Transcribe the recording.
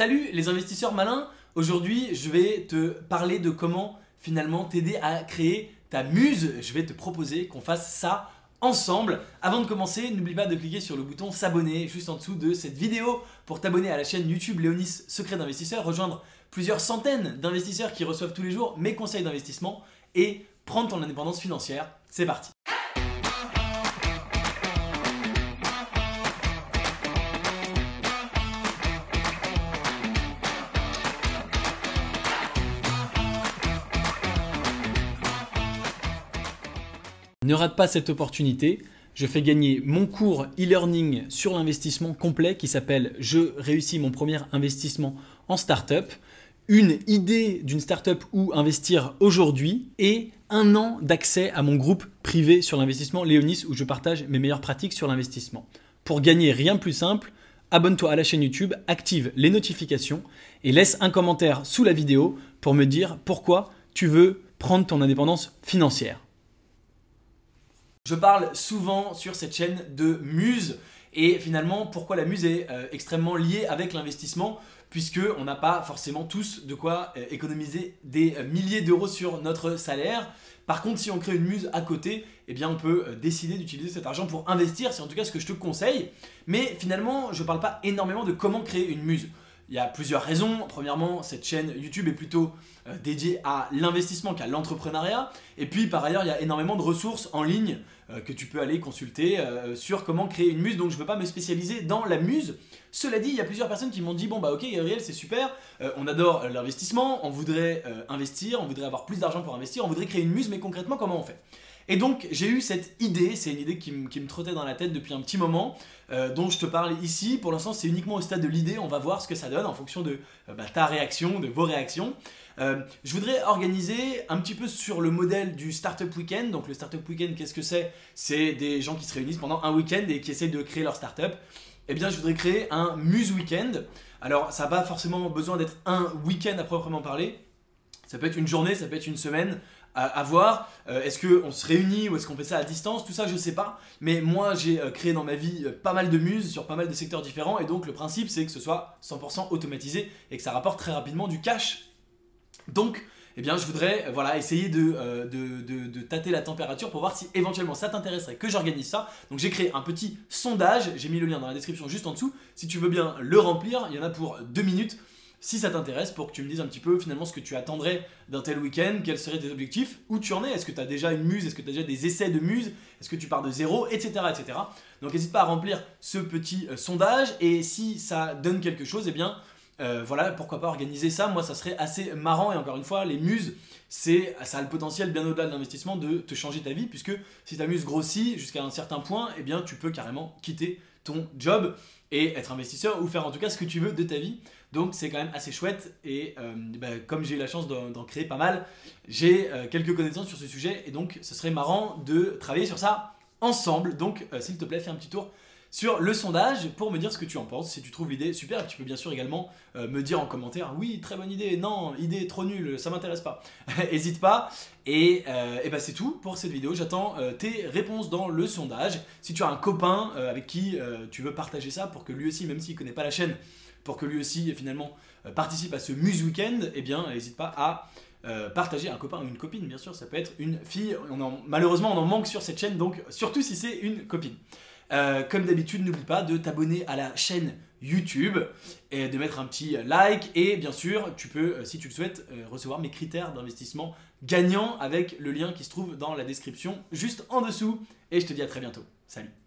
Salut les investisseurs malins, aujourd'hui je vais te parler de comment finalement t'aider à créer ta muse. Je vais te proposer qu'on fasse ça ensemble. Avant de commencer, n'oublie pas de cliquer sur le bouton s'abonner juste en dessous de cette vidéo pour t'abonner à la chaîne YouTube Léonis Secret d'investisseur, rejoindre plusieurs centaines d'investisseurs qui reçoivent tous les jours mes conseils d'investissement et prendre ton indépendance financière. C'est parti. Ne rate pas cette opportunité. Je fais gagner mon cours e-learning sur l'investissement complet qui s'appelle Je réussis mon premier investissement en startup. Une idée d'une startup où investir aujourd'hui et un an d'accès à mon groupe privé sur l'investissement Léonis où je partage mes meilleures pratiques sur l'investissement. Pour gagner rien de plus simple, abonne-toi à la chaîne YouTube, active les notifications et laisse un commentaire sous la vidéo pour me dire pourquoi tu veux prendre ton indépendance financière. Je parle souvent sur cette chaîne de muse et finalement pourquoi la muse est euh, extrêmement liée avec l'investissement puisque on n'a pas forcément tous de quoi euh, économiser des euh, milliers d'euros sur notre salaire. Par contre, si on crée une muse à côté, eh bien on peut décider d'utiliser cet argent pour investir, c'est en tout cas ce que je te conseille. Mais finalement, je ne parle pas énormément de comment créer une muse. Il y a plusieurs raisons. Premièrement, cette chaîne YouTube est plutôt euh, dédiée à l'investissement qu'à l'entrepreneuriat. Et puis par ailleurs, il y a énormément de ressources en ligne euh, que tu peux aller consulter euh, sur comment créer une muse. Donc je ne veux pas me spécialiser dans la muse. Cela dit, il y a plusieurs personnes qui m'ont dit bon bah ok Gabriel c'est super, on adore l'investissement, on voudrait investir, on voudrait avoir plus d'argent pour investir, on voudrait créer une muse, mais concrètement comment on fait? Et donc j'ai eu cette idée, c'est une idée qui, me trottait dans la tête depuis un petit moment, euh, dont je te parle ici. Pour l'instant c'est uniquement au stade de l'idée, on va voir ce que ça donne en fonction de euh, bah, ta réaction, de vos réactions. Euh, je voudrais organiser un petit peu sur le modèle du Startup Weekend. Donc le Startup Weekend, qu'est-ce que c'est? C'est des gens qui se réunissent pendant un week-end et qui essayent de créer leur startup. Eh bien je voudrais créer un Muse Weekend. Alors ça n'a pas forcément besoin d'être un week-end à proprement parler. Ça peut être une journée, ça peut être une semaine à, voir. Euh, est-ce qu'on se réunit ou est-ce qu'on fait ça à distance Tout ça, je sais pas. Mais moi, j'ai euh, créé dans ma vie euh, pas mal de muses sur pas mal de secteurs différents. Et donc, le principe, c'est que ce soit 100% automatisé et que ça rapporte très rapidement du cash. Donc, eh bien, je voudrais voilà, essayer de, de, tâter la température pour voir si éventuellement ça t'intéresserait que j'organise ça. Donc, j'ai créé un petit sondage. J'ai mis le lien dans la description juste en dessous. Si tu veux bien le remplir, il y en a pour deux minutes si ça t'intéresse, pour que tu me dises un petit peu finalement ce que tu attendrais d'un tel week-end, quels seraient tes objectifs, où tu en es, est-ce que tu as déjà une muse, est-ce que tu as déjà des essais de muse, est-ce que tu pars de zéro, etc. etc. Donc n'hésite pas à remplir ce petit euh, sondage, et si ça donne quelque chose, eh bien euh, voilà, pourquoi pas organiser ça, moi ça serait assez marrant, et encore une fois, les muses, c'est, ça a le potentiel bien au-delà de l'investissement de te changer ta vie, puisque si ta muse grossit jusqu'à un certain point, eh bien tu peux carrément quitter ton job et être investisseur ou faire en tout cas ce que tu veux de ta vie. Donc c'est quand même assez chouette et euh, bah, comme j'ai eu la chance d'en créer pas mal, j'ai euh, quelques connaissances sur ce sujet et donc ce serait marrant de travailler sur ça ensemble. Donc euh, s'il te plaît, fais un petit tour sur le sondage pour me dire ce que tu en penses. Si tu trouves l'idée super, tu peux bien sûr également me dire en commentaire oui, très bonne idée, non, idée trop nulle, ça m'intéresse pas. N'hésite pas. Et, bah, c'est tout pour cette vidéo. J'attends tes réponses dans le sondage. Si tu as un copain avec qui tu veux partager ça pour que lui aussi, même s'il connaît pas la chaîne, pour que lui aussi finalement euh, participe à ce Muse Weekend, eh bien n'hésite pas à euh, partager un copain ou une copine, bien sûr, ça peut être une fille. Malheureusement, on en manque sur cette chaîne, donc surtout si c'est une copine. Euh, comme d'habitude, n'oublie pas de t'abonner à la chaîne YouTube et de mettre un petit like. Et bien sûr, tu peux, si tu le souhaites, recevoir mes critères d'investissement gagnants avec le lien qui se trouve dans la description juste en dessous. Et je te dis à très bientôt. Salut